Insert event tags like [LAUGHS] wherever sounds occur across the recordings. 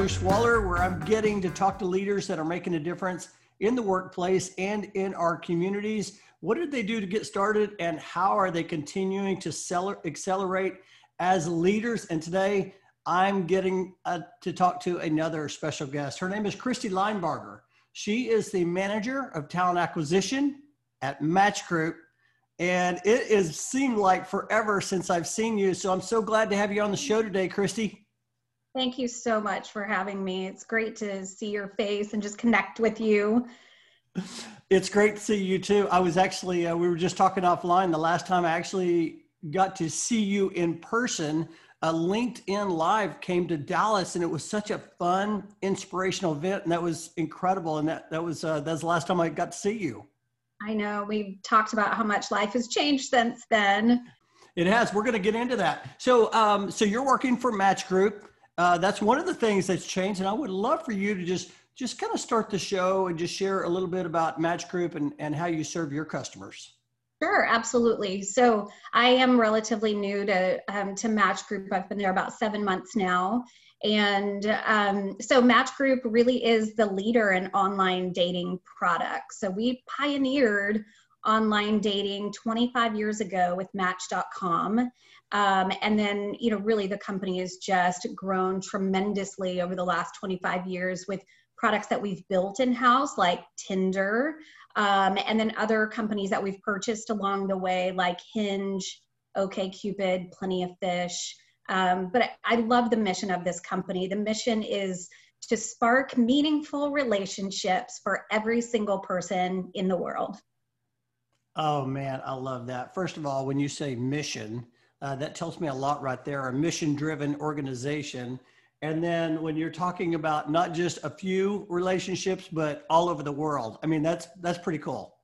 Bruce Waller, where I'm getting to talk to leaders that are making a difference in the workplace and in our communities. What did they do to get started, and how are they continuing to sell, accelerate as leaders? And today, I'm getting uh, to talk to another special guest. Her name is Christy Linebarger. She is the manager of talent acquisition at Match Group. And it has seemed like forever since I've seen you. So I'm so glad to have you on the show today, Christy. Thank you so much for having me. It's great to see your face and just connect with you. It's great to see you too. I was actually, uh, we were just talking offline. The last time I actually got to see you in person, a LinkedIn Live came to Dallas, and it was such a fun, inspirational event, and that was incredible. And that that was uh, that's the last time I got to see you. I know we talked about how much life has changed since then. It has. We're going to get into that. So, um, so you're working for Match Group. Uh, that's one of the things that's changed, and I would love for you to just just kind of start the show and just share a little bit about Match Group and, and how you serve your customers. Sure, absolutely. So I am relatively new to um, to Match Group. I've been there about seven months now, and um, so Match Group really is the leader in online dating products. So we pioneered online dating 25 years ago with Match.com. Um, and then, you know, really the company has just grown tremendously over the last 25 years with products that we've built in house, like Tinder, um, and then other companies that we've purchased along the way, like Hinge, OKCupid, Plenty of Fish. Um, but I love the mission of this company. The mission is to spark meaningful relationships for every single person in the world. Oh man, I love that. First of all, when you say mission, uh, that tells me a lot right there. A mission driven organization. And then when you're talking about not just a few relationships, but all over the world, I mean, that's, that's pretty cool.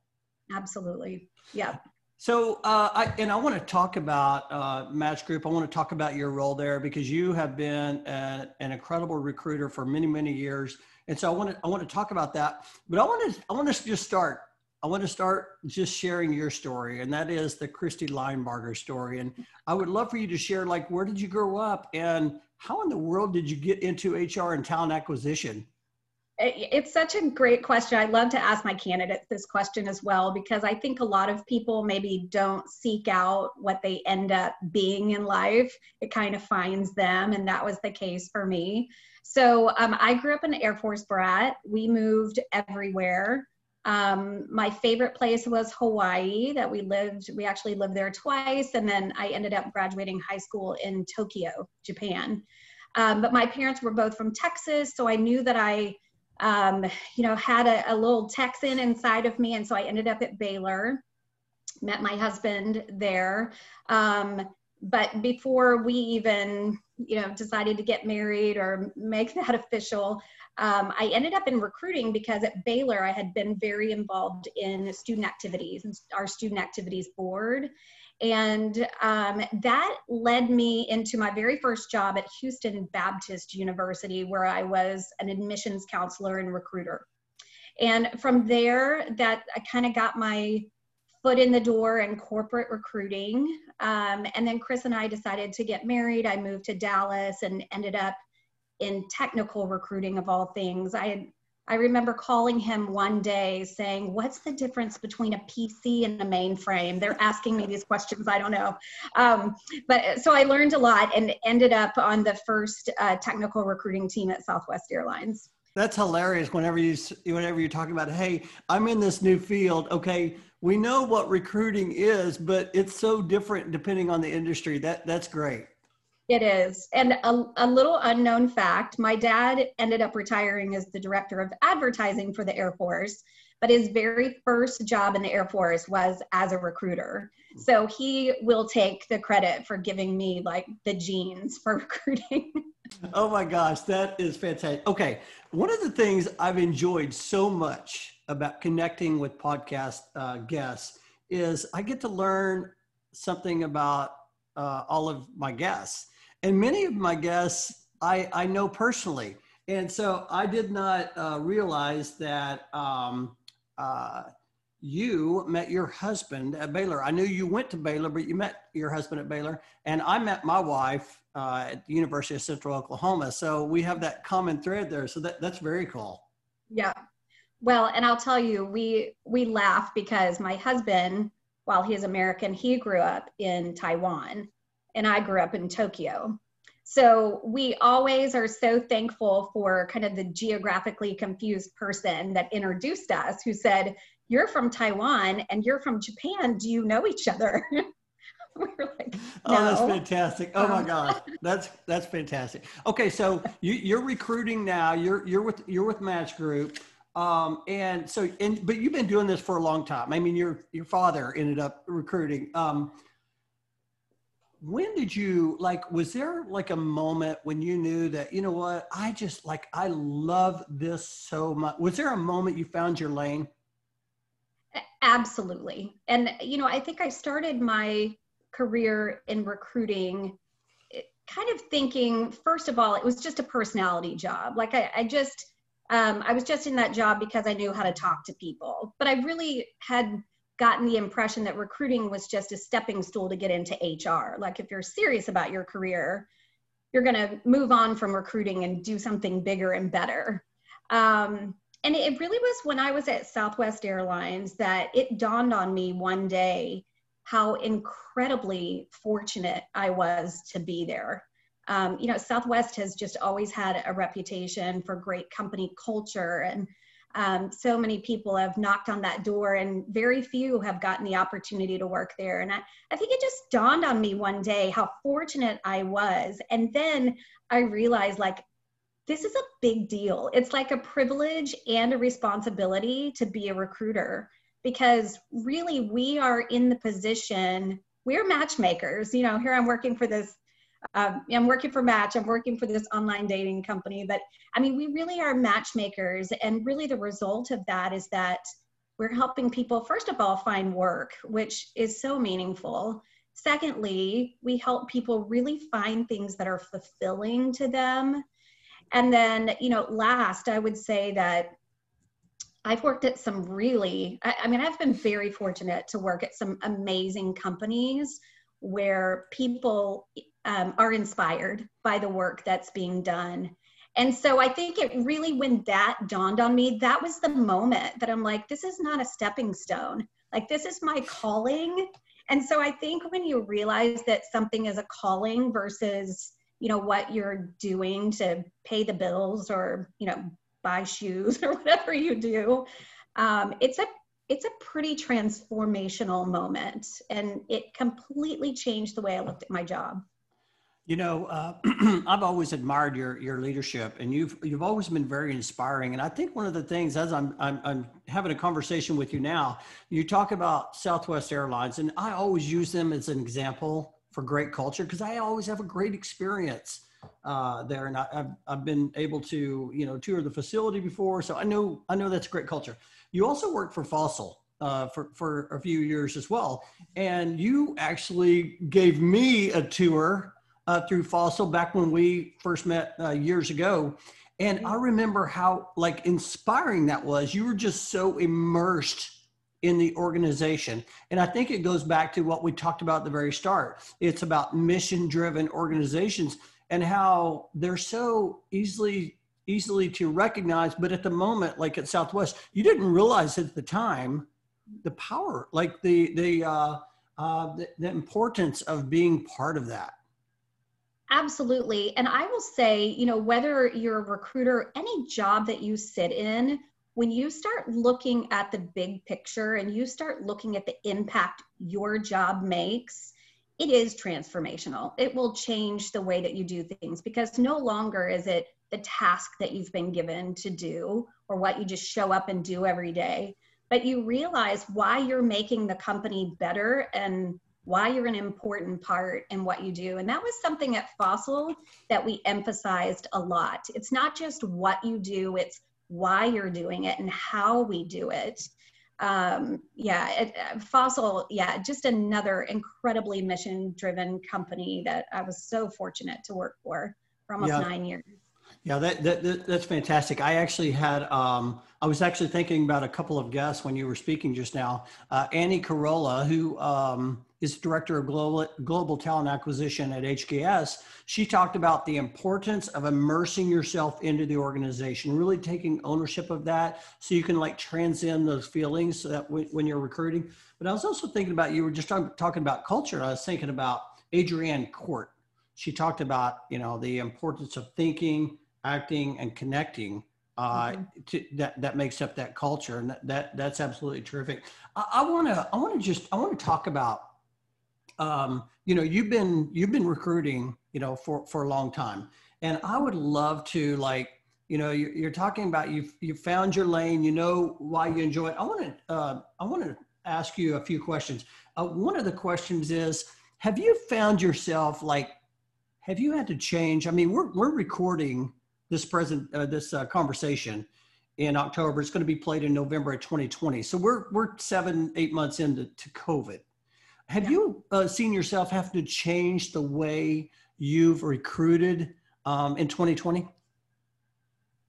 Absolutely. Yeah. So, uh, I, and I want to talk about uh, Match Group. I want to talk about your role there because you have been an, an incredible recruiter for many, many years. And so I want to, I want to talk about that, but I want to, I want to just start I want to start just sharing your story, and that is the Christy Linebarger story. And I would love for you to share, like, where did you grow up, and how in the world did you get into HR and talent acquisition? It's such a great question. I love to ask my candidates this question as well because I think a lot of people maybe don't seek out what they end up being in life. It kind of finds them, and that was the case for me. So um, I grew up an Air Force brat. We moved everywhere. Um, my favorite place was Hawaii that we lived, we actually lived there twice. And then I ended up graduating high school in Tokyo, Japan. Um, but my parents were both from Texas. So I knew that I, um, you know, had a, a little Texan inside of me. And so I ended up at Baylor, met my husband there. But before we even you know decided to get married or make that [LAUGHS] official um, i ended up in recruiting because at baylor i had been very involved in student activities and our student activities board. And um, that led me into my very first job at houston baptist university where i was an admissions counselor and recruiter. And from there that i kind of got my foot in the door in corporate recruiting. Um, and then Chris and I decided to get married. I moved to Dallas and ended up in technical recruiting of all things. I I remember calling him one day saying, What's the difference between a PC and a mainframe? They're asking me these questions. I don't know. Um, but so I learned a lot and ended up on the first uh, technical recruiting team at Southwest Airlines. That's hilarious. Whenever you whenever you're talking about, hey, I'm in this new field. Okay, we know what recruiting is, but it's so different depending on the industry. That that's great. It is. And a, a little unknown fact my dad ended up retiring as the director of advertising for the Air Force, but his very first job in the Air Force was as a recruiter. So he will take the credit for giving me like the genes for [LAUGHS] recruiting. oh my gosh, that is fantastic. Okay. One of the things I've enjoyed so much about connecting with podcast uh, guests is I get to learn something about uh, all of my guests. And many of my guests I, I know personally. And so I did not uh, realize that um, uh, you met your husband at Baylor. I knew you went to Baylor, but you met your husband at Baylor, and I met my wife uh, at the University of Central Oklahoma. So we have that common thread there. So that, that's very cool. Yeah. Well, and I'll tell you, we we laugh because my husband, while he is American, he grew up in Taiwan, and I grew up in Tokyo. So we always are so thankful for kind of the geographically confused person that introduced us, who said, "You're from Taiwan and you're from Japan. Do you know each other?" [LAUGHS] we were like, no. oh, that's fantastic. Oh my God, [LAUGHS] that's that's fantastic. Okay, so you, you're recruiting now. You're you're with you're with Match Group, um, and so and but you've been doing this for a long time. I mean, your your father ended up recruiting. Um, when did you like? Was there like a moment when you knew that you know what? I just like I love this so much. Was there a moment you found your lane? Absolutely, and you know, I think I started my career in recruiting kind of thinking first of all it was just a personality job like i, I just um, i was just in that job because i knew how to talk to people but i really had gotten the impression that recruiting was just a stepping stool to get into hr like if you're serious about your career you're going to move on from recruiting and do something bigger and better um, and it really was when i was at southwest airlines that it dawned on me one day how incredibly fortunate I was to be there. Um, you know, Southwest has just always had a reputation for great company culture, and um, so many people have knocked on that door, and very few have gotten the opportunity to work there. And I, I think it just dawned on me one day how fortunate I was. And then I realized, like, this is a big deal. It's like a privilege and a responsibility to be a recruiter because really we are in the position we're matchmakers you know here i'm working for this um, i'm working for match. I'm working for this online dating company but i mean we really are matchmakers and really the result of that is that we're helping people first of all find work which is so meaningful. Secondly we help people really find things that are fulfilling to them. And then you know last i would say that I've worked at some really, I, I mean, I've been very fortunate to work at some amazing companies where people um, are inspired by the work that's being done. And so I think it really, when that dawned on me, that was the moment that I'm like, this is not a stepping stone. Like, this is my calling. And so I think when you realize that something is a calling versus, you know, what you're doing to pay the bills or, you know, buy shoes [LAUGHS] or whatever you do. Um, it's a it's a pretty transformational moment, and it completely changed the way I looked at my job. You know, uh, [CLEARS THROAT] I've always admired your your leadership, and you've you've always been very inspiring. And I think one of the things, as I'm I'm, I'm having a conversation with you now, you talk about Southwest Airlines, and I always use them as an example for great culture because I always have a great experience uh, there, and I, have I've been able to you know tour the facility before, so I know I know that's great culture. You also worked for Fossil uh, for for a few years as well, and you actually gave me a tour uh, through Fossil back when we first met uh, years ago. And I remember how like inspiring that was. You were just so immersed in the organization. And I think it goes back to what we talked about at the very start. It's about mission driven organizations and how they're so easily easily to recognize but at the moment like at southwest you didn't realize at the time the power like the the uh, uh the, the importance of being part of that absolutely and i will say you know whether you're a recruiter any job that you sit in when you start looking at the big picture and you start looking at the impact your job makes it is transformational. It will change the way that you do things because no longer is it the task that you've been given to do or what you just show up and do every day, but you realize why you're making the company better and why you're an important part in what you do. And that was something at Fossil that we emphasized a lot. It's not just what you do, it's why you're doing it and how we do it um, yeah, it, uh, Fossil, yeah, just another incredibly mission driven company that I was so fortunate to work for for almost yeah. nine years. Yeah, that, that, that, that's fantastic. I actually had, um, I was actually thinking about a couple of guests when you were speaking just now. Uh, Annie Carolla, who um, is director of global, global talent acquisition at HKS, she talked about the importance of immersing yourself into the organization, really taking ownership of that so you can like transcend those feelings so that when, when you're recruiting. But I was also thinking about, you were just talk, talking about culture. I was thinking about Adrienne Court. She talked about, you know, the importance of thinking, acting and connecting uh, mm-hmm. to, that that makes up that culture, and that, that that's absolutely terrific. I want to I want to just I want to talk about um, you know you've been you've been recruiting you know for for a long time, and I would love to like you know you're, you're talking about you you found your lane, you know why you enjoy it. I want to uh, I want to ask you a few questions. Uh, one of the questions is, have you found yourself like have you had to change? I mean, we're we're recording this present uh, this uh, conversation in October. It's going to be played in November of 2020. So we're we're seven eight months into to COVID. Have yeah. you uh, seen yourself have to change the way you've recruited um, in 2020?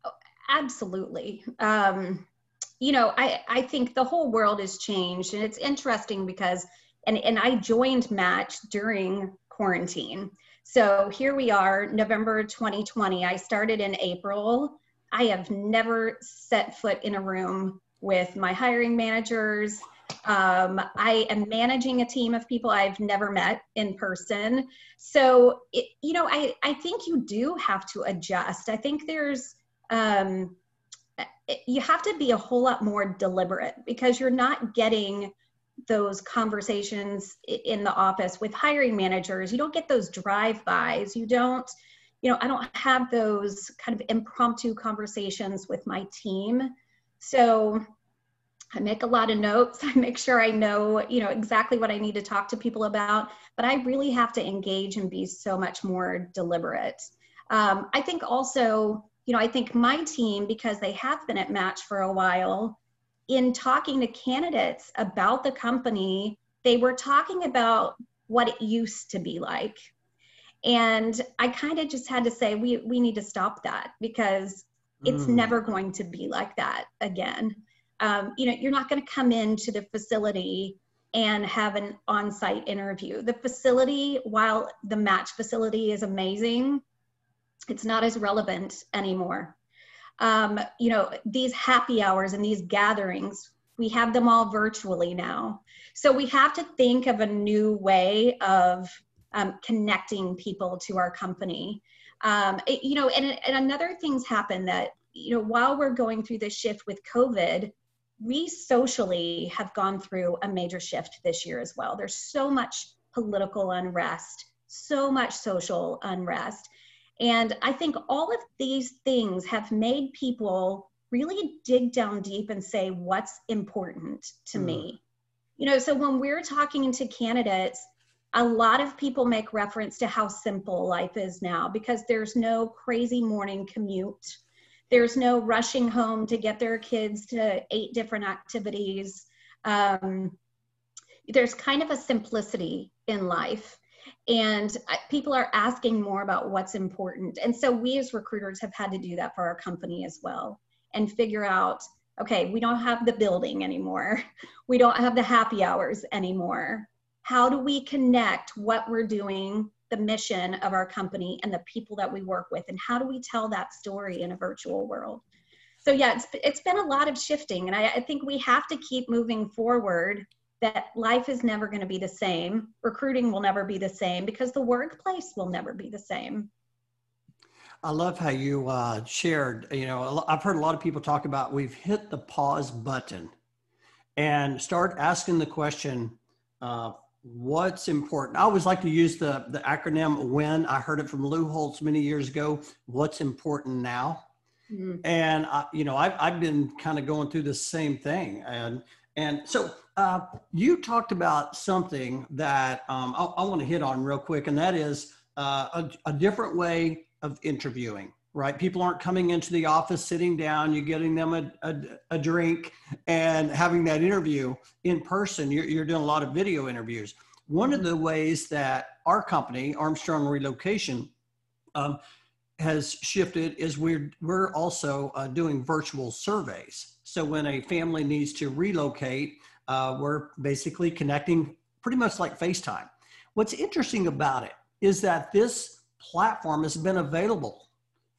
Oh, absolutely. Um, you know, I I think the whole world has changed, and it's interesting because and and I joined Match during quarantine. So here we are, November 2020. I started in April. I have never set foot in a room with my hiring managers. Um, I am managing a team of people I've never met in person. So, it, you know, I, I think you do have to adjust. I think there's, um, you have to be a whole lot more deliberate because you're not getting those conversations in the office with hiring managers you don't get those drive-bys you don't you know i don't have those kind of impromptu conversations with my team so i make a lot of notes [LAUGHS] i make sure i know you know exactly what i need to talk to people about but i really have to engage and be so much more deliberate um, i think also you know i think my team because they have been at match for a while in talking to candidates about the company, they were talking about what it used to be like. And I kind of just had to say, we, we need to stop that because it's mm. never going to be like that again. Um, you know, you're not going to come into the facility and have an on site interview. The facility, while the match facility is amazing, it's not as relevant anymore um, you know, these happy hours and these gatherings, we have them all virtually now. So we have to think of a new way of um, connecting people to our company. Um, it, you know, and, and another thing's happened that, you know, while we're going through this shift with COVID, we socially have gone through a major shift this year as well. There's so much political unrest, so much social unrest. And I think all of these things have made people really dig down deep and say, what's important to mm. me? You know, so when we're talking to candidates, a lot of people make reference to how simple life is now because there's no crazy morning commute. There's no rushing home to get their kids to eight different activities. Um, there's kind of a simplicity in life. And people are asking more about what's important. And so we as recruiters have had to do that for our company as well and figure out okay we don't have the building anymore. We don't have the happy hours anymore. How do we connect what we're doing the mission of our company and the people that we work with and how do we tell that story in a virtual world so yeah it's, it's been a lot of shifting and I, I think we have to keep moving forward that life is never going to be the same. Recruiting will never be the same because the workplace will never be the same. I love how you uh, shared. You know, I've heard a lot of people talk about we've hit the pause button and start asking the question, uh, what's important? I always like to use the, the acronym WIN. I heard it from Lou Holtz many years ago. What's important now? Mm-hmm. And, I, you know, I've, I've been kind of going through the same thing. And, and so uh, you talked about something that um, I, I want to hit on real quick, and that is uh, a, a, different way of interviewing. Right, people aren't coming into the office, sitting down. You're getting them a, a, a drink and having that interview in person. You're, you're doing a lot of video interviews. One of the ways that our company, Armstrong Relocation, um, has shifted is we're we're also uh, doing virtual surveys. So when a family needs to relocate, uh, we're basically connecting pretty much like FaceTime. What's interesting about it is that this platform has been available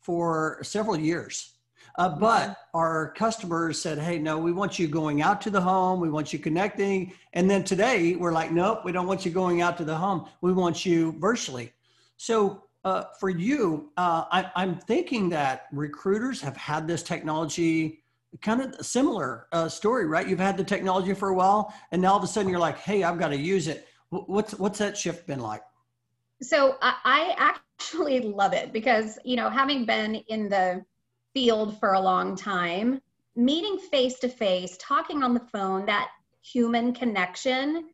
for several years. Uh, but our customers said, hey, no, we want you going out to the home. We want you connecting. And then today we're like, nope, we don't want you going out to the home. We want you virtually. So uh, for you, uh, I, am thinking that recruiters have had this technology kind of similar uh, story, right? You've had the technology for a while, and now all of a sudden you're like, "Hey, I've got to use it." What's what's that shift been like? So I actually [LAUGHS] love it because you know, having been in the field for a long time, meeting face to face, talking on the phone, that human connection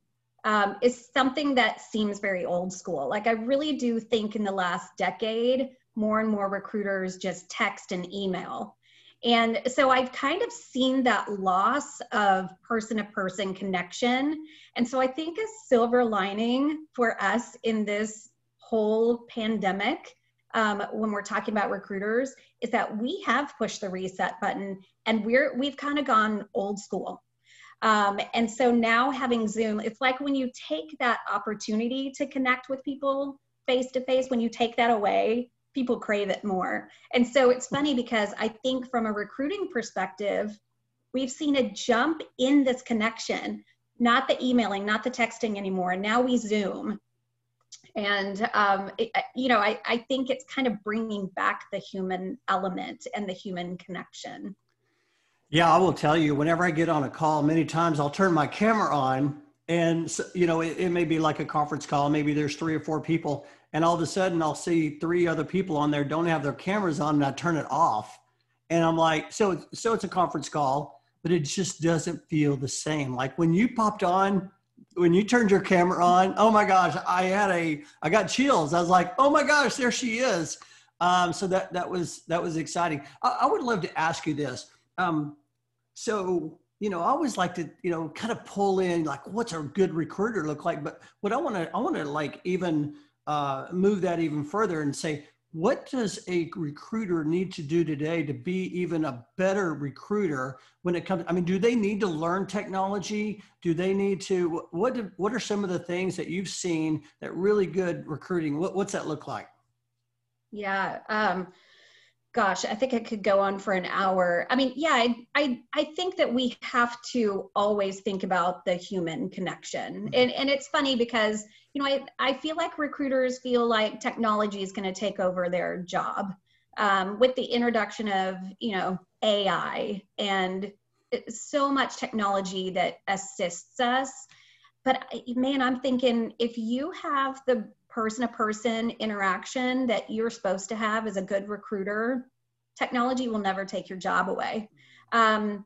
um, is something that seems very old school. Like I really do think in the last decade, more and more recruiters just text and email. And so I've kind of seen that loss of person to person connection. And so I think a silver lining for us in this whole pandemic, um, when we're talking about recruiters, is that we have pushed the reset button and we're we've kind of gone old school. Um, and so now having Zoom, it's like when you take that opportunity to connect with people face to face, when you take that away, people crave it more. And so it's funny because I think from a recruiting perspective, we've seen a jump in this connection, not the emailing, not the texting anymore. Now we Zoom. And, um, it, you know, I, I think it's kind of bringing back the human element and the human connection. Yeah, I will tell you, whenever I get on a call, many times I'll turn my camera on and, you know, it, it may be like a conference call. Maybe there's three or four people and all of a sudden I'll see three other people on there don't have their cameras on and I turn it off. And I'm like, so, so it's a conference call, but it just doesn't feel the same. Like when you popped on, when you turned your camera on, oh my gosh, I had a, I got chills. I was like, oh my gosh, there she is. Um, so that, that was, that was exciting. I, I would love to ask you this. Um, so, you know, I always like to, you know, kind of pull in like, what's a good recruiter look like? But what I want to, I want to like even uh, move that even further and say, what does a recruiter need to do today to be even a better recruiter when it comes? I mean, do they need to learn technology? Do they need to? What What are some of the things that you've seen that really good recruiting? What, what's that look like? Yeah. Um, gosh, I think I could go on for an hour. I mean, yeah, I, I, I think that we have to always think about the human connection. Mm-hmm. And, and it's funny because you know, I, I feel like recruiters feel like technology is going to take over their job um, with the introduction of, you know, AI and so much technology that assists us. But man, I'm thinking if you have the person to person interaction that you're supposed to have as a good recruiter, technology will never take your job away. Um,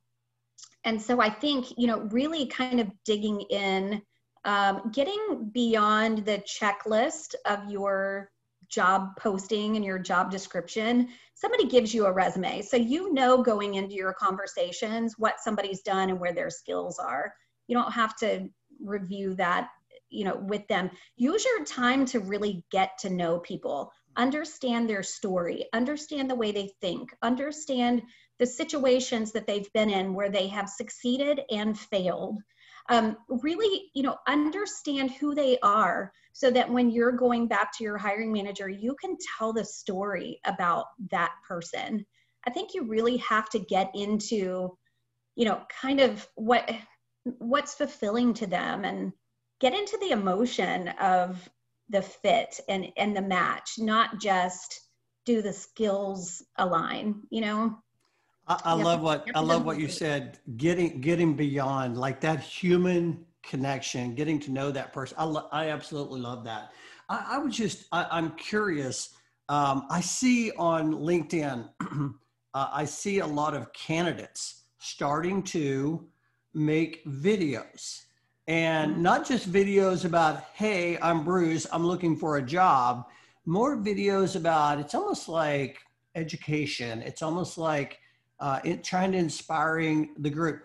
and so I think, you know, really kind of digging in um, getting beyond the checklist of your job posting and your job description, somebody gives you a resume. So you know going into your conversations what somebody's done and where their skills are. You don't have to review that, you know, with them. Use your time to really get to know people, understand their story, understand the way they think, understand the situations that they've been in where they have succeeded and failed um, really you know understand who they are so that when you're going back to your hiring manager you can tell the story about that person i think you really have to get into you know kind of what what's fulfilling to them and get into the emotion of the fit and and the match not just do the skills align you know I, I love what I love what you said. Getting getting beyond like that human connection, getting to know that person. I lo- I absolutely love that. I, I was just I, am curious. Um, I see on LinkedIn, [CLEARS THROAT] uh, I see a lot of candidates starting to make videos and not just videos about hey i'm bruce i'm looking for a job. More videos about it's almost like education. It's almost like uh, it, trying to inspiring the group.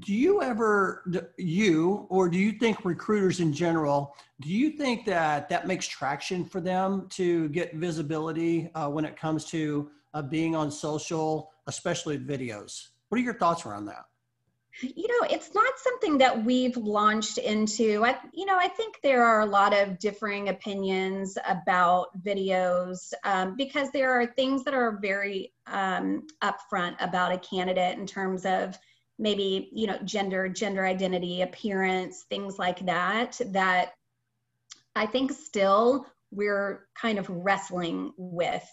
do you ever you or do you think recruiters in general do you think that that makes traction for them to get visibility uh, when it comes to uh, being on social especially videos? What are your thoughts around that you know it's not something that we've launched into. I, you know i think there are a lot of differing opinions about videos um, because there are things that are very um, upfront about a candidate in terms of maybe you know gender gender identity appearance things like that that i think still we're kind of wrestling with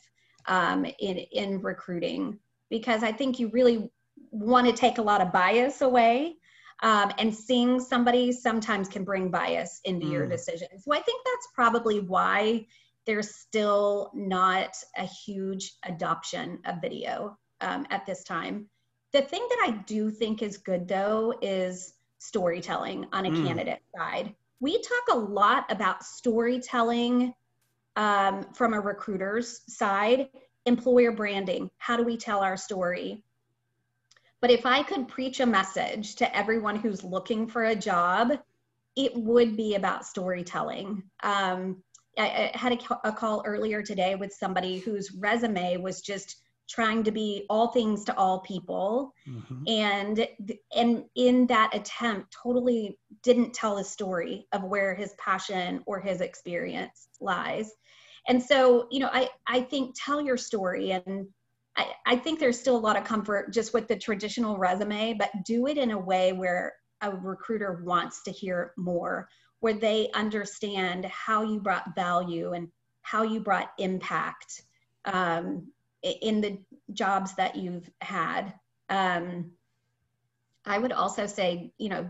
um, in in recruiting. Because i think you really want to take a lot of bias away um, and seeing somebody sometimes can bring bias into mm. your decision so i think that's probably why there's still not a huge adoption of video um, at this time the thing that I do think is good though is storytelling on a mm. candidate side. We talk a lot about storytelling um, from a recruiter's side, employer branding. How do we tell our story? But if I could preach a message to everyone who's looking for a job, it would be about storytelling. Um, I, I, had a, a call earlier today with somebody whose resume was just trying to be all things to all people mm-hmm. and and in that attempt totally didn't tell the story of where his passion or his experience lies and so you know i i think tell your story and I, I think there's still a lot of comfort just with the traditional resume but do it in a way where a recruiter wants to hear more where they understand how you brought value and how you brought impact um, in the jobs that you've had. Um, I would also say, you know,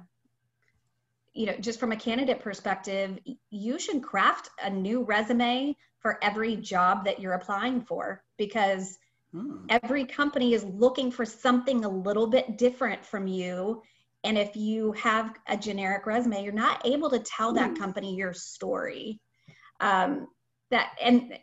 you know, just from a candidate perspective, you should craft a new resume for every job that you're applying for because hmm. every company is looking for something a little bit different from you. And if you have a generic resume, you're not able to tell that hmm. company your story. Um, that and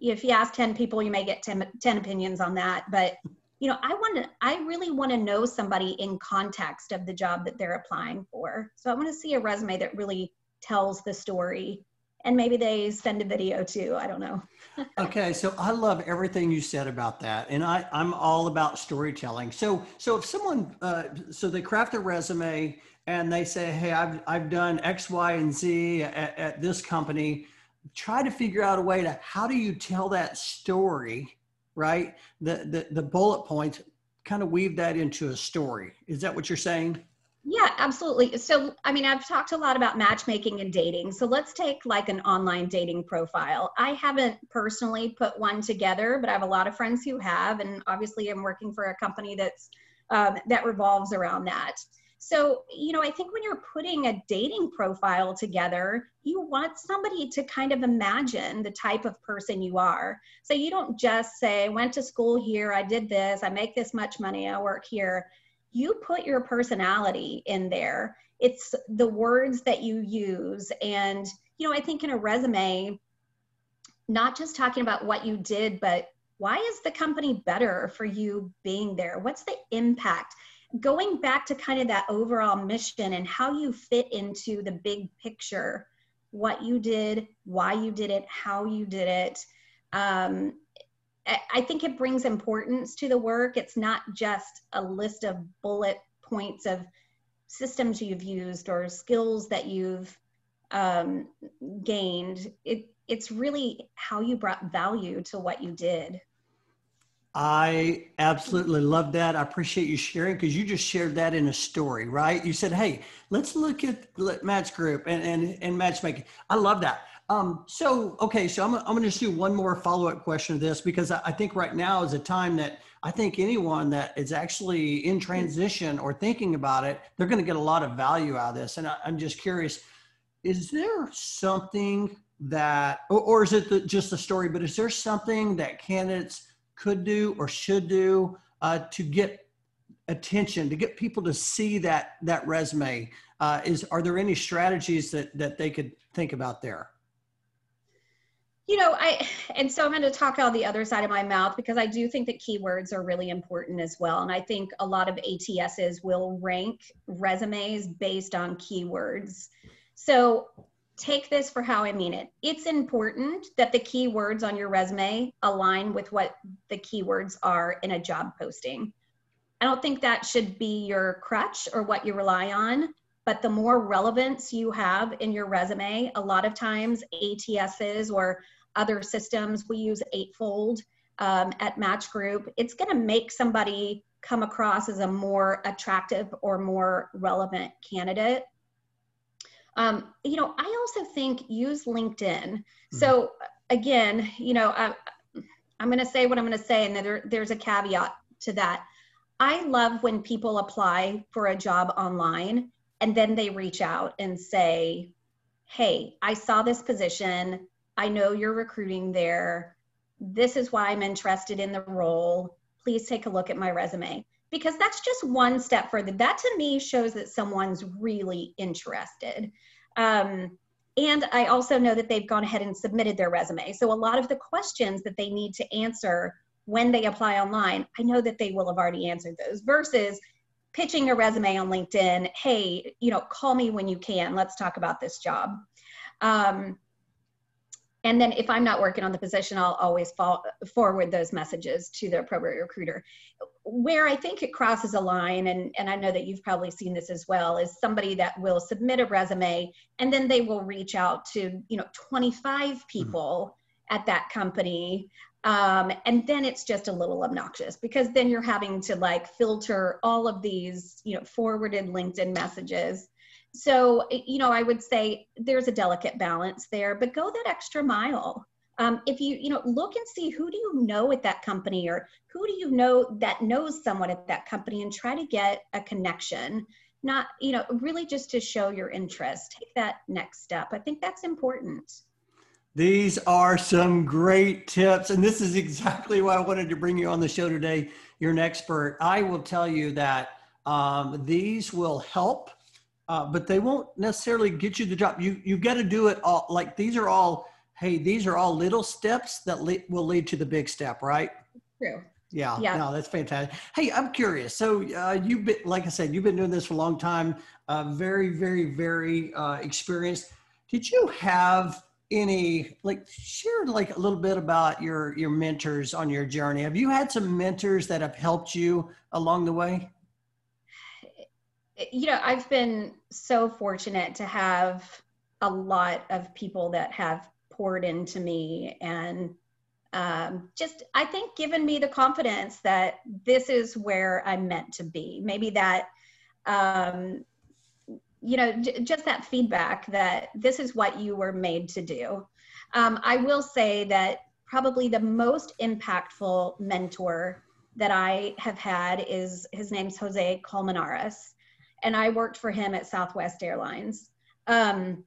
if you ask 10 people you may get 10, 10 opinions on that but you know i want to i really want to know somebody in context of the job that they're applying for so i want to see a resume that really tells the story and maybe they send a video too i don't know [LAUGHS] okay so i love everything you said about that and i i'm all about storytelling so so if someone uh, so they craft a resume and they say hey i've i've done x y and z at, at this company try to figure out a way to how do you tell that story, right? The the, the bullet points, kind of weave that into a story. Is that what you're saying? Yeah, absolutely. So, I mean, I've talked a lot about matchmaking and dating. So, let's take like an online dating profile. I haven't personally put one together, but I have a lot of friends who have, and obviously, I'm working for a company that's um, that revolves around that. So, you know, I think when you're putting a dating profile together, you want somebody to kind of imagine the type of person you are. So you don't just say, went to school here, I did this, I make this much money, I work here. You put your personality in there. It's the words that you use. And, you know, I think in a resume, not just talking about what you did, but why is the company better for you being there? What's the impact? going back to kind of that overall mission and how you fit into the big picture, what you did, why you did it, how you did it. Um, I think it brings importance to the work. It's not just a list of bullet points of systems you've used or skills that you've um, gained. It, it's really how you brought value to what you did. I absolutely love that. I appreciate you sharing because you just shared that in a story, right? You said, "Hey, let's look at Match Group and and, and matchmaking." I love that. Um, so, okay, so I'm, I'm going to do one more follow up question to this because I, I think right now is a time that I think anyone that is actually in transition or thinking about it, they're going to get a lot of value out of this. And I, am just curious, is there something that, or, or is it the, just the story? But is there something that candidates could do or should do uh, to get attention to get people to see that that resume uh, is are there any strategies that that they could think about there you know i and so i'm going to talk out the other side of my mouth because i do think that keywords are really important as well. And i think a lot of ats's will rank resumes based on keywords. So take this for how i mean it. It's important that the keywords on your resume align with what the keywords are in a job posting. I don't think that should be your crutch or what you rely on but the more relevance you have in your resume a lot of times ats's or other systems. We use Eightfold um, at Match Group. It's going to make somebody come across as a more attractive or more relevant candidate. Um, you know, I also think use LinkedIn. Mm-hmm. So again, you know, I, I'm going to say what I'm going to say, and there, there's a caveat to that. I love when people apply for a job online and then they reach out and say, Hey, I saw this position. I know you're recruiting there. This is why I'm interested in the role. Please take a look at my resume. Because that's just one step further. That to me shows that someone's really interested. Um, and I also know that they've gone ahead and submitted their resume. So a lot of the questions that they need to answer when they apply online, I know that they will have already answered those versus pitching a resume on LinkedIn. Hey, you know, call me when you can. Let's talk about this job. Um, and then if i'm not working on the position i'll always fall, forward those messages to the appropriate recruiter where i think it crosses a line and, and i know that you've probably seen this as well is somebody that will submit a resume and then they will reach out to you know 25 mm-hmm. people mm-hmm. at that company um, and then it's just a little obnoxious because then you're having to like filter all of these you know forwarded linkedin messages so, you know, I would say there's a delicate balance there, but go that extra mile. Um, if you, you know, look and see who do you know at that company or who do you know that knows someone at that company and try to get a connection, not, you know, really just to show your interest. Take that next step. I think that's important. These are some great tips. And this is exactly why I wanted to bring you on the show today. You're an expert. I will tell you that um, these will help uh, but they won't necessarily get you the job. You you've got to do it all. Like these are all. Hey, these are all little steps that le- will lead to the big step, right? True. Yeah, yeah. No, that's fantastic. Hey, I'm curious. So uh, you've been, like I said, you've been doing this for a long time. Uh, very, very, very uh, experienced. Did you have any like share like a little bit about your your mentors on your journey? Have you had some mentors that have helped you along the way? You know, I've been so fortunate to have a lot of people that have poured into me and um, just, I think, given me the confidence that this is where I'm meant to be. Maybe that, um, you know, j- just that feedback that this is what you were made to do. Um, I will say that probably the most impactful mentor that I have had is his name's Jose Colmenares and I worked for him at Southwest Airlines. Um,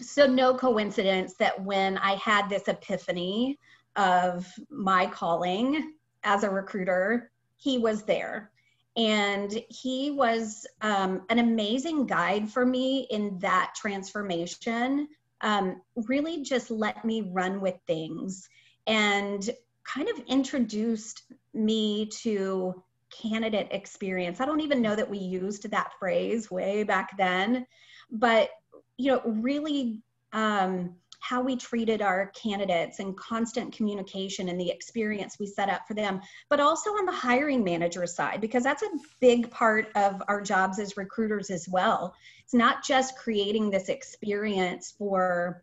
so no coincidence that when I had this epiphany of my calling as a recruiter, he was there. And he was um, an amazing guide for me in that transformation. Um, really just let me run with things and kind of introduced me to candidate experience. I don't even know that we used that phrase way back then, but you know, really um, how we treated our candidates and constant communication and the experience we set up for them, but also on the hiring manager side, because that's a big part of our jobs as recruiters as well. It's not just creating this experience for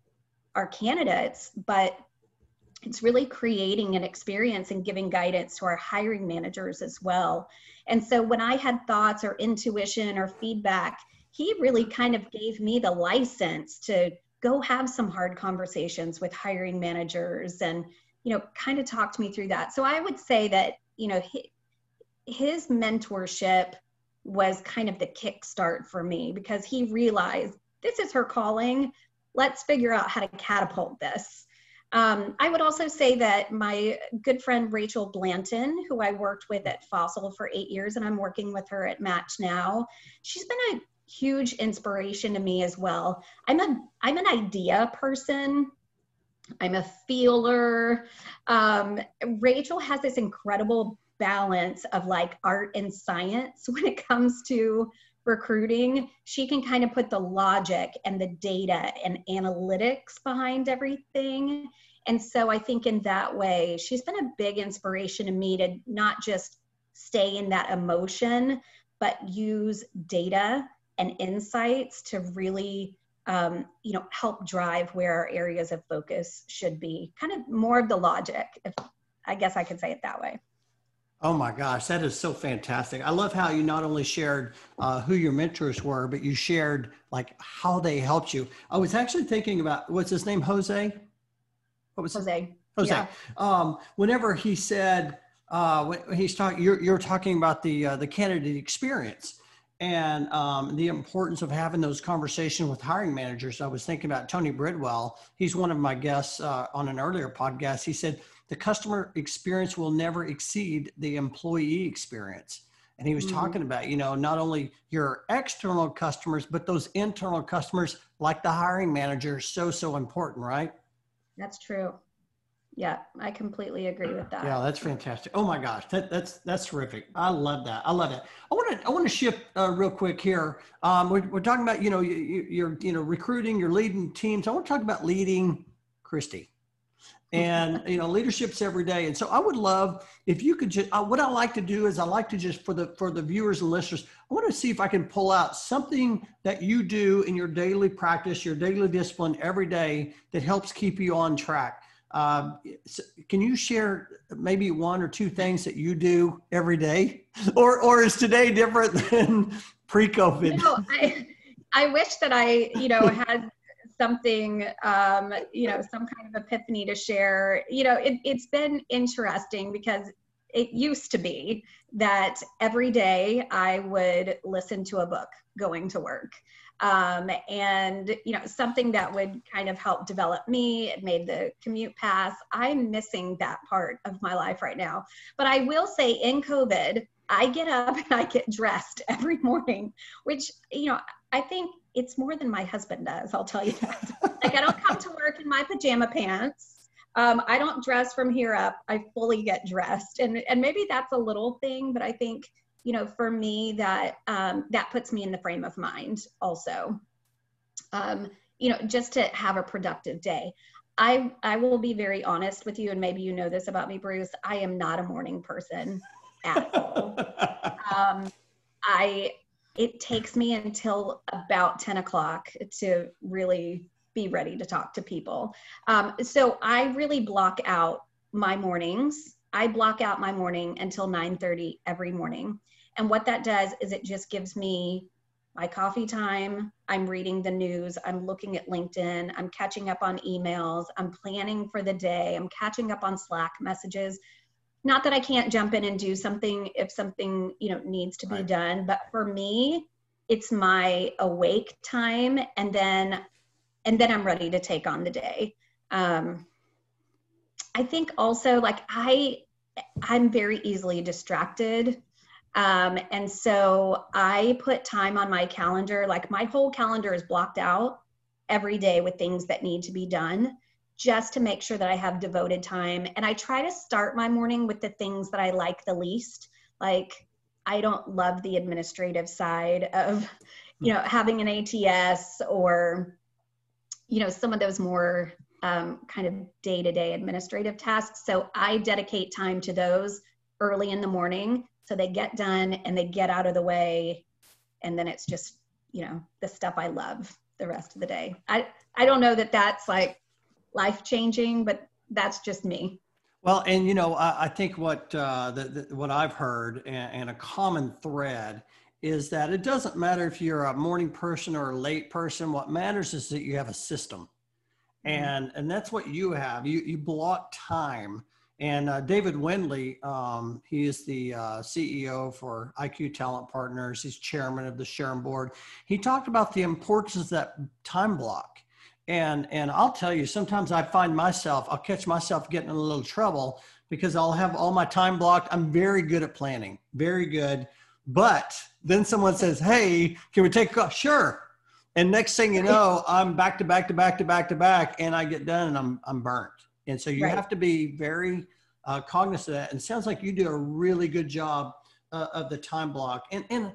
our candidates, but it's really creating an experience and giving guidance to our hiring managers as well. And so when I had thoughts or intuition or feedback, he really kind of gave me the license to go have some hard conversations with hiring managers and you know kind of talked me through that. So i would say that you know his mentorship was kind of the kickstart for me because he realized this is her calling. Let's figure out how to catapult this um, I would also say that my good friend Rachel Blanton, who I worked with at Fossil for eight years, and I'm working with her at Match now, she's been a huge inspiration to me as well. I'm a I'm an idea person. I'm a feeler. Um, Rachel has this incredible balance of like art and science [LAUGHS] when it comes to recruiting. She can kind of put the logic and the data and analytics behind everything. And so I think in that way, she's been a big inspiration to me to not just stay in that emotion, but use data and insights to really um, you know help drive where our areas of focus should be kind of more of the logic if i guess i could say it that way oh my gosh that is so fantastic i love how you not only shared uh, who your mentors were but you shared like how they helped you i was actually thinking about what's his name jose what was jose jose yeah. um, whenever he said uh, when he's talking you're, you're talking about the uh, the candidate experience and um, the importance of having those conversations with hiring managers. I was thinking about Tony Bridwell. He's one of my guests uh, on an earlier podcast. He said the customer experience will never exceed the employee experience. And he was mm-hmm. talking about, you know, not only your external customers, but those internal customers, like the hiring manager, so so important, right? That's true. Yeah, I completely agree with that. Yeah, that's fantastic. Oh my gosh, that, that's that's terrific. I love that. I love it. I want to I want to shift uh, real quick here. Um, we're, we're talking about you know you, you're you know recruiting, you're leading teams. I want to talk about leading Christy, and you know leadership's every day. And so I would love if you could just uh, what I like to do is I like to just for the for the viewers and listeners, I want to see if I can pull out something that you do in your daily practice, your daily discipline every day that helps keep you on track um, can you share maybe one or two things that you do every day, [LAUGHS] or or is today different [LAUGHS] than pre-COVID? No, I, I wish that I you know had something um, you know some kind of epiphany to share. You know, it, it's been interesting because it used to be that every day I would listen to a book going to work. Um, and you know something that would kind of help develop me it made the commute pass. I'm missing that part of my life right now. But i will say in covid i get up [LAUGHS] and i get dressed every morning which you know i think it's more than my husband does i'll tell you that [LAUGHS] like i don't come to work in my pajama pants um, I don't dress from here up. I fully get dressed, and and maybe that's a little thing, but I think you know, for me, that um, that puts me in the frame of mind also. Um, you know, just to have a productive day. I I will be very honest with you, and maybe you know this about me, Bruce. I am not a morning person at all. [LAUGHS] um, I it takes me until about 10 o'clock to really be ready to talk to people. Um, so I really block out my mornings. I block out my morning until 9:30 every morning. And what that does is it just gives me my coffee time. I'm reading the news. I'm looking at LinkedIn. I'm catching up on emails. I'm planning for the day. I'm catching up on Slack messages. Not that I can't jump in and do something if something, you know, needs to be right. done, but for me, it's my awake time and then and then I'm ready to take on the day. Um, I think also like I I'm very easily distracted um, and so I put time on my calendar, like my whole calendar is blocked out every day with things that need to be done just to make sure that I have devoted time. And I try to start my morning with the things that I like the least. Like, I don't love the administrative side of, you know, having an ATS or, you know, some of those more um, kind of day to day administrative tasks. So I dedicate time to those early in the morning so they get done and they get out of the way and then it's just you know the stuff i love the rest of the day i i don't know that that's like life changing but that's just me well and you know i, I think what uh, the, the, what i've heard and, and a common thread is that it doesn't matter if you're a morning person or a late person what matters is that you have a system mm-hmm. and and that's what you have you you block time and uh, David Windley, um, he is the uh, CEO for IQ Talent Partners. He's chairman of the SHRM board. He talked about the importance of that time block. And, and I'll tell you, sometimes I find myself, I'll catch myself getting in a little trouble because I'll have all my time blocked. I'm very good at planning, very good. But then someone says, Hey, can we take a call? Sure. and next thing you know, I'm back to back to back to back to back, and I get done and I'm I'm burnt. And so you Right. have to be very uh, cognizant of that. And it sounds like you do a really good job uh, of the time block. And and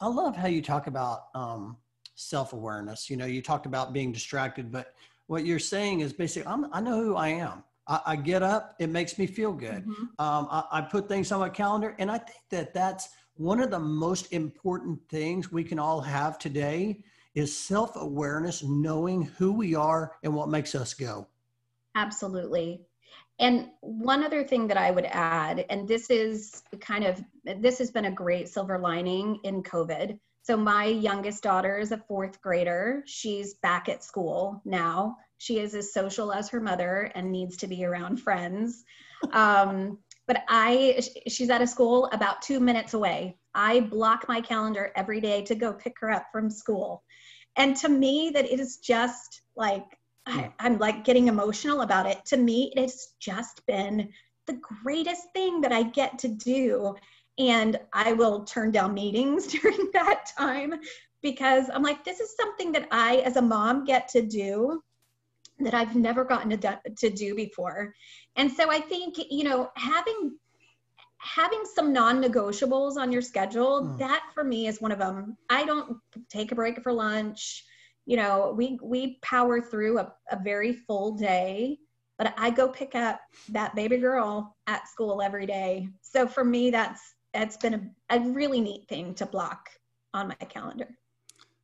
I love how you talk about um, self awareness. You know, you talked about being distracted, but what you're saying is basically, I'm, I know who I am. I, I get up, it makes me feel good. Mhm. Um, I, I put things on my calendar, and I think that that's one of the most important things we can all have today is self awareness, knowing who we are and what makes us go. Absolutely. And one other thing that I would add, and this is kind of, this has been a great silver lining in COVID. So, my youngest daughter is a fourth grader. She's back at school now. She is as social as her mother and needs to be around friends. Um, but I, she's at a school about two minutes away. I block my calendar every day to go pick her up from school. And to me, that it is just like, I, I'm like getting emotional about it. To me, it's just been the greatest thing that I get to do. And I will turn down meetings [LAUGHS] during that time because I'm like, this is something that I, as a mom, get to do that I've never gotten to, do, to do before. And so I think, you know, having having some non-negotiables on your schedule, Hmm. that for me is one of them. I don't take a break for lunch you know we we power through a, a very full day but i go pick up that baby girl at school every day so for me that's it's been a, a really neat thing to block on my calendar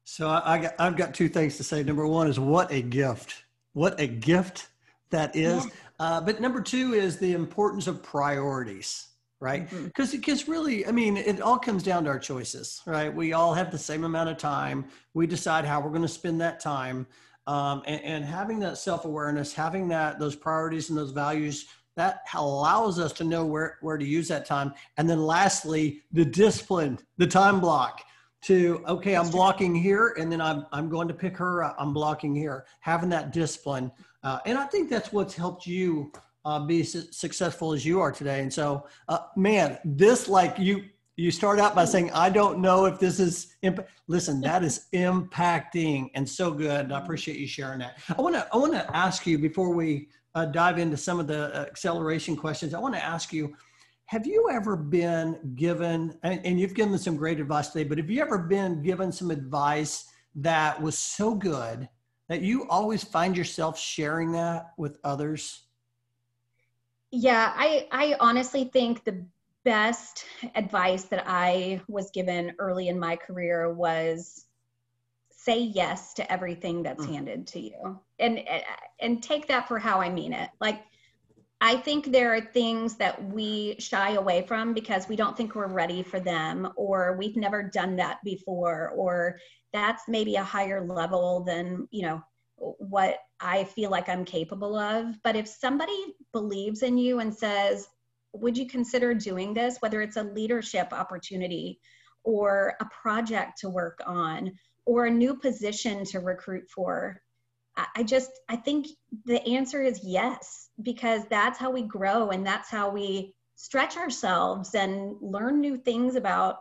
So I, I got, I've got two things to say. Number one is what a gift. What a gift that is. Yeah. Uh, but number two is the importance of priorities, right? Because because really, I mean, it all comes down to our choices, right? We all have the same amount of time. We decide how we're going to spend that time, um, and, and having that self awareness, having that those priorities and those values. That allows us to know where, where to use that time. And then lastly, the discipline, the time block to okay i'm blocking here and then i'm i'm going to pick her up. I'm blocking here. Having that discipline uh, and i think that's what's helped you uh, be su- successful as you are today. And so uh, man this like you you start out by saying i don't know if this is imp-. listen that is impacting and so good. And i appreciate you sharing that. I want to i want to ask you before we uh, dive into some of the acceleration questions i want to ask you have you ever been given, and, and you've given some great advice today, but have you ever been given some advice that was so good that you always find yourself sharing that with others? yeah i i honestly think the best advice that i was given early in my career was say yes to everything that's Mm. handed to you. And and take that for how i mean it. Like i think there are things that we shy away from because we don't think we're ready for them or we've never done that before or that's maybe a higher level than you know what i feel like i'm capable of. But if somebody believes in you and says would you consider doing this? whether it's a leadership opportunity or a project to work on or a new position to recruit for I- just i think the answer is yes because that's how we grow and that's how we stretch ourselves and learn new things about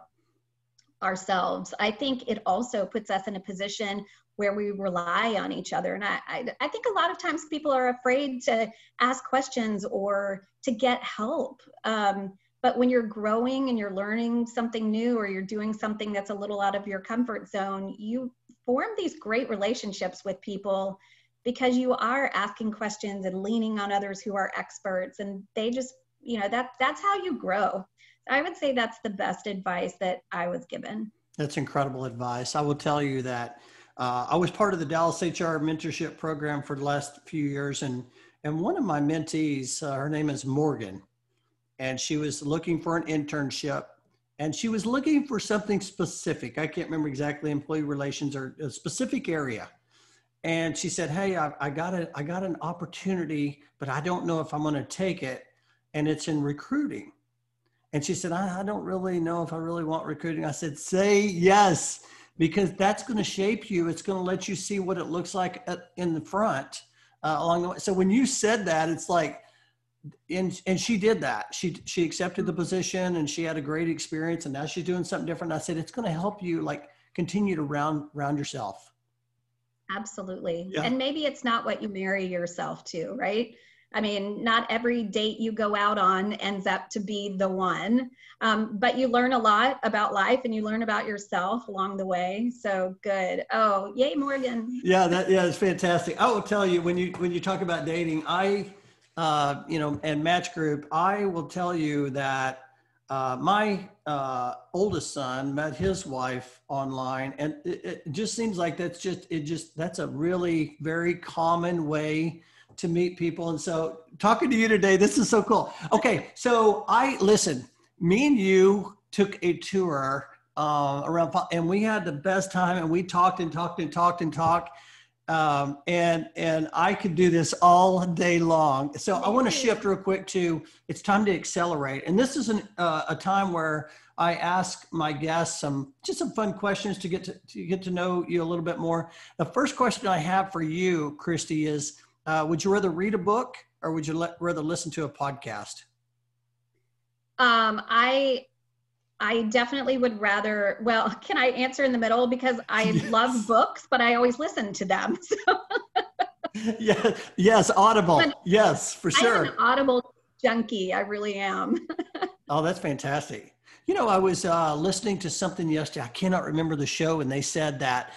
ourselves. I think it also puts us in a position where we rely on each other. And I, I i think a lot of times people are afraid to ask questions or to get help. Um, but when you're growing and you're learning something new or you're doing something that's a little out of your comfort zone you form these great relationships with people because you are asking questions and leaning on others who are experts and they just you know that that's how you grow. I would say that's the best advice that i was given. That's incredible advice. I will tell you that uh, I was part of the Dallas HR mentorship program for the last few years, and and one of my mentees, uh, her name is Morgan, and she was looking for an internship, and she was looking for something specific. I can't remember exactly employee relations or a specific area. And she said, "Hey, I, I got a I got an opportunity, but I don't know if I'm going to take it, and it's in recruiting." And she said, I, I don't really know if I really want recruiting. I said, say yes, because that's going to shape you. It's going to let you see what it looks like at, in the front uh, along the way. So when you said that, it's like, and, and she did that. She, she accepted the position and she had a great experience and now she's doing something different. I said, it's going to help you like continue to round, round yourself. Absolutely. Yeah. And maybe it's not what you marry yourself to, right? I mean, not every date you go out on ends up to be the one, um, but you learn a lot about life and you learn about yourself along the way. So good. Oh, yay, Morgan. Yeah, that yeah, it's fantastic. I will tell you when you when you talk about dating, I, uh, you know, and Match Group, I will tell you that uh, my uh, oldest son met his wife online, and it, it, just seems like that's just it. Just that's a really very common way to meet people. And so, talking to you today, this is so cool. Okay, so I listen. Me and you took a tour uh, around, and we had the best time, and we talked and talked and talked and talked um, and and I could do this all day long. So I want to shift real quick to it's time to accelerate, and this is an, uh, a time where I ask my guests some just some fun questions to get to, to get to know you a little bit more. The first question I have for you, Christy, is: uh, Would you rather read a book or would you let, rather listen to a podcast? Um, I I definitely would rather, well, [LAUGHS] can I answer in the middle? Because I yes. love books, but I always listen to them. [LAUGHS] So. yeah, yes, Audible. yes, for sure. I'm an Audible junkie. I really am. [LAUGHS] oh, that's fantastic. You know, I was uh, listening to something yesterday. I cannot remember the show, and they said that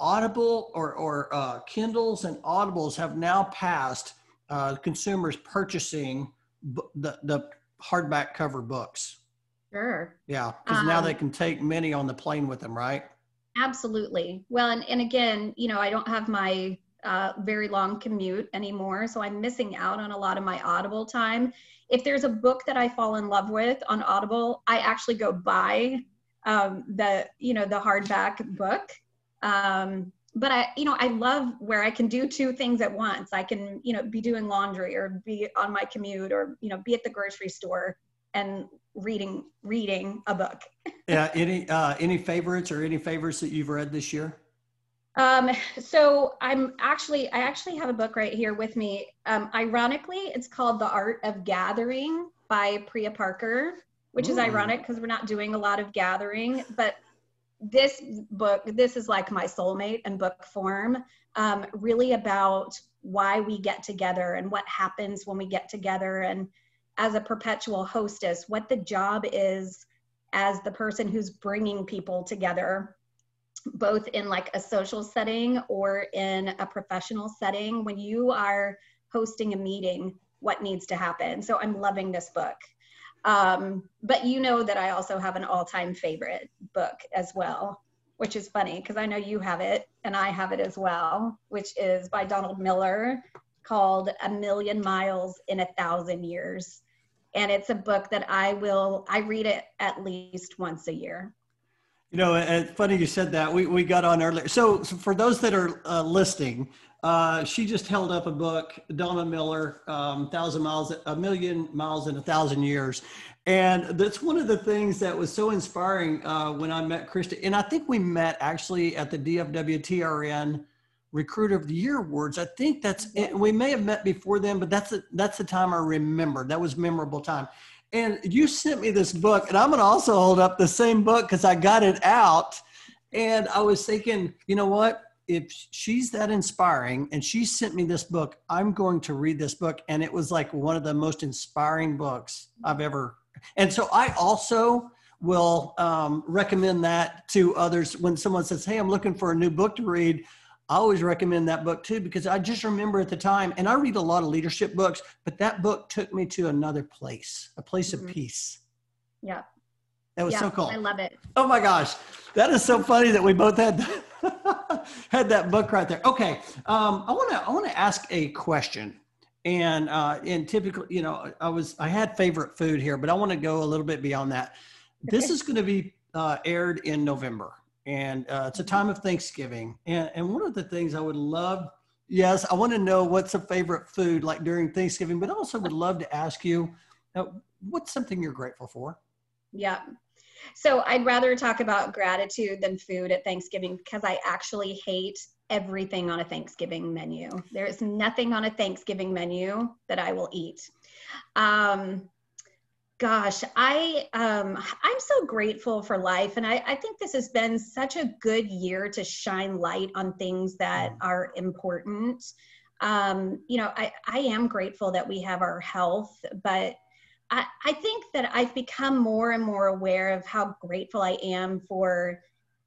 Audible or, or uh, Kindles and Audibles have now passed uh, consumers purchasing b- the, the hardback cover books. Sure. Yeah, because um, now they um, can take many on the plane with them, right? Absolutely. Well, and, and again, you know, I don't have my uh, very long commute anymore, so I'm missing out on a lot of my Audible time. If there's a book that I fall in love with on Audible, I actually go buy um, the, you know, the hardback book. Um, but I, you know, I love where I can do two things at once. I can, you know, be doing laundry or be on my commute or, you know, be at the grocery store and reading reading a book. [LAUGHS] yeah. Any uh, any favorites or any favorites that you've read this year? Um, so I'm actually I actually have a book right here with me. Um, ironically, it's called The Art of Gathering by Priya Parker, which Ooh. is ironic because we're not doing a lot of gathering, but this book this is like my soulmate in book form um, really about why we get together and what happens when we get together and as a perpetual hostess what the job is as the person who's bringing people together both in like a social setting or in a professional setting. When you are hosting a meeting what needs to happen? So i'm loving this book. Um, but you know that i also have an all-time favorite book as well which is funny because i know you have it and i have it as well which is by donald miller called a million miles in a thousand years and it's a book that I will I read it at least once a year. You know, it's funny you said that. We we got on earlier. So, so for those that are uh, listening, uh, she just held up a book, Donna Miller, um, Thousand Miles, A Million Miles in a Thousand Years, and that's one of the things that was so inspiring uh, when I met Krista. And I think we met actually at the DFW TRN recruiter of the year awards. I think that's we may have met before then, but that's the, that's the time I remember. That was memorable time. And you sent me this book, and I'm going to also hold up the same book because I got it out. And I was thinking, you know what? If she's that inspiring and she sent me this book, I'm going to read this book. And it was like one of the most inspiring books I've ever. And so I also will um, recommend that to others when someone says, Hey, I'm looking for a new book to read. I always recommend that book too because I just remember at the time, and I read a lot of leadership books, but that book took me to another place, a place mm-hmm. of peace. Yeah. That was yeah, so cool. I love it. Oh my gosh. That is so funny that we both had [LAUGHS] had that book right there. Okay. Um, I want to I want to ask a question. And uh, and typically, you know, I was I had favorite food here, but I want to go a little bit beyond that. This is going to be uh, aired in November and uh, it's a time of Thanksgiving. And, and one of the things I would love, yes, I want to know what's a favorite food like during Thanksgiving, but also would love to ask you, uh, what's something you're grateful for? Yeah. So I'd rather talk about gratitude than food at Thanksgiving because I actually hate everything on a Thanksgiving menu. There is nothing on a Thanksgiving menu that I will eat. Um, Gosh, I um, I'm so grateful for life, and I, I think this has been such a good year to shine light on things that mm. are important. Um, you know, I, I am grateful that we have our health, but I, I think that I've become more and more aware of how grateful I am for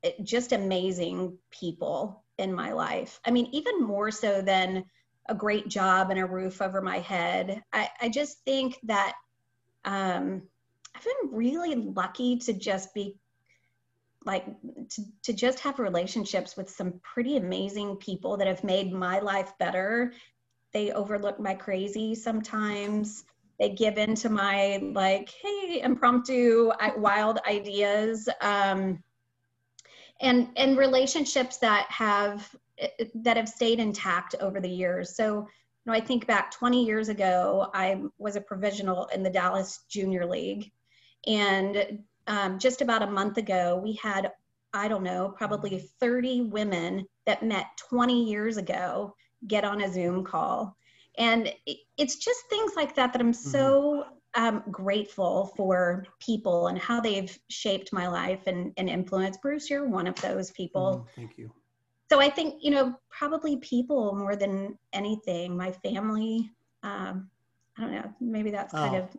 eh, just amazing people in my life. I mean, even more so than a great job and a roof over my head. I, I just think that um, I've been really lucky to just be like to, to just have relationships with some pretty amazing people that have made my life better. They overlook my crazy sometimes. They give in to my like, hey, impromptu wild ideas. Um, and and relationships that have that have stayed intact over the years. So, know, I think back 20 years ago, I was a provisional in the Dallas Junior League, and um, just about a month ago, we had I don't know, probably 30 women that met 20 years ago get on a Zoom call. And it's just things like that that I'm so um, grateful for people and how they've shaped my life and, and influenced. Bruce, you're one of those people. Mm, thank you. So I think, you know, probably people more than anything, my family. Um, I don't know, maybe that's kind oh. of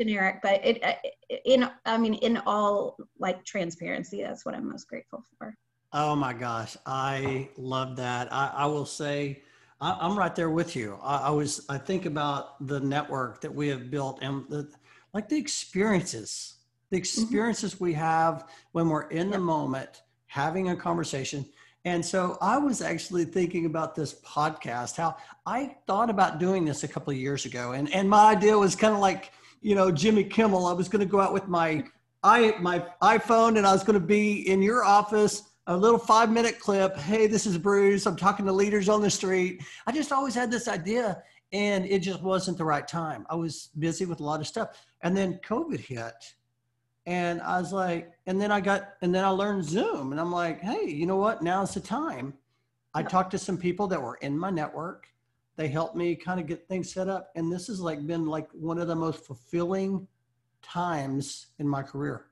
generic, but it, it, in, I mean, in all like transparency, that's what I'm most grateful for. Oh my gosh. I love that. I, I will say, I, am right there with you. I, I, was, I think about the network that we have built and the, like the experiences, the mm-hmm. experiences mm-hmm. we have when we're in the moment having a conversation. And so I was actually thinking about this podcast, how I thought about doing this a couple of years ago. And, and my idea was kind of like, you know, Jimmy Kimmel. I was going to go out with my, I, my iPhone and I was going to be in your office a little five minute clip. Hey, this is Bruce. I'm talking to leaders on the street. I just always had this idea and it just wasn't the right time. I was busy with a lot of stuff. And then COVID hit. And I was like, and then I got, and then I learned Zoom. And I'm like, hey, you know what? Now's the time. I talked to some people that were in my network. They helped me kind of get things set up. And this has like been like one of the most fulfilling times in my career.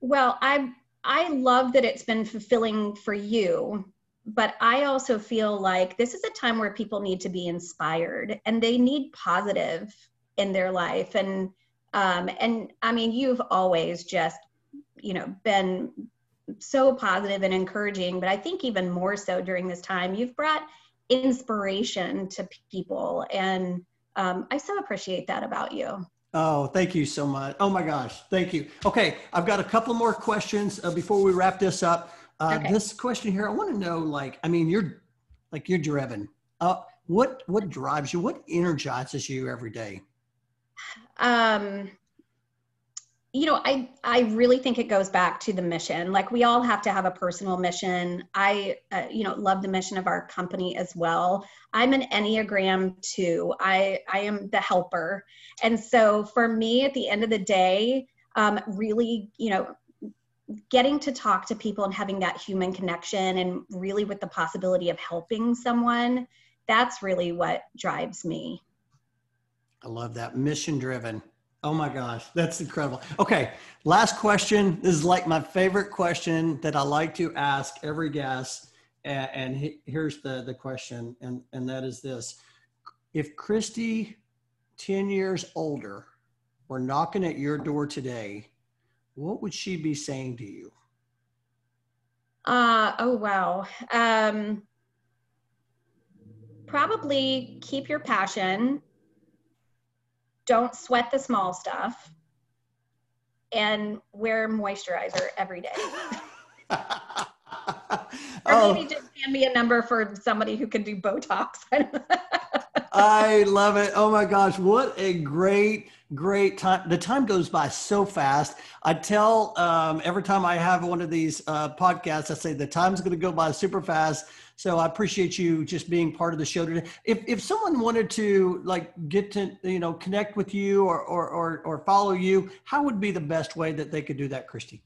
Well, I I love that it's been fulfilling for you, but I also feel like this is a time where people need to be inspired and they need positive in their life. And um, and I mean, you've always just you know been so positive and encouraging, but I think even more so during this time, you've brought inspiration to people, and um, I so appreciate that about you. Oh, thank you so much. Oh my gosh, thank you. Okay, I've got a couple more questions uh, before we wrap this up. Uh, okay. This question here, I want to know, like, I mean, you're like you're driven. Uh, what what drives you? What energizes you every day? Um, you know i i really think it goes back to the mission. Like we all have to have a personal mission. I uh, you know love the mission of our company as well. I'm an enneagram 2 i i am the helper. And so for me at the end of the day um, really you know getting to talk to people and having that human connection and really with the possibility of helping someone that's really what drives me i love that mission driven Oh my gosh, that's incredible. Okay, last question. This is like my favorite question that I like to ask every guest. And, here's the, the question, and, and that is this. If Christy, 10 years older, were knocking at your door today, what would she be saying to you? Uh, oh, wow. Um, probably keep your passion don't sweat the small stuff and wear moisturizer every day. [LAUGHS] or oh. maybe just hand me a number for somebody who can do Botox. [LAUGHS] I love it. Oh my gosh, what a great, great time. The time goes by so fast. I tell um, every time I have one of these uh, podcasts, I say the time's going to go by super fast. So I appreciate you just being part of the show today. If, if someone wanted to like get to, you know, connect with you or, or, or, or follow you, how would be the best way that they could do that, Christy?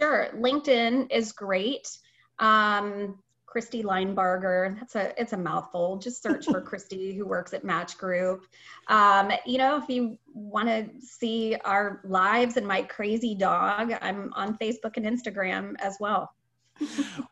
Sure. LinkedIn is great. Um, Christy Linebarger. That's a it's a mouthful. Just search for [LAUGHS] Christy who works at Match Group. Um, you know, if you want to see our lives and my crazy dog, I'm on Facebook and Instagram as well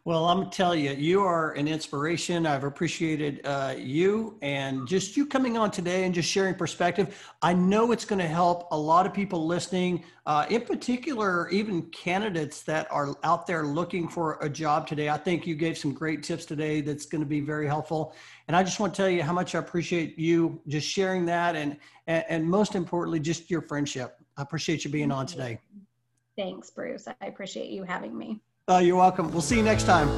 well, I'm telling you, you are an inspiration. I've appreciated uh, you and just you coming on today and just sharing perspective. I know it's going to help a lot of people listening, uh, in particular, even candidates that are out there looking for a job today. I think you gave some great tips today that's going to be very helpful. And I just want to tell you how much I appreciate you just sharing that and, and, and most importantly, just your friendship. I appreciate you being on today. Thanks, Bruce. I appreciate you having me. Oh, you're welcome. We'll see you next time.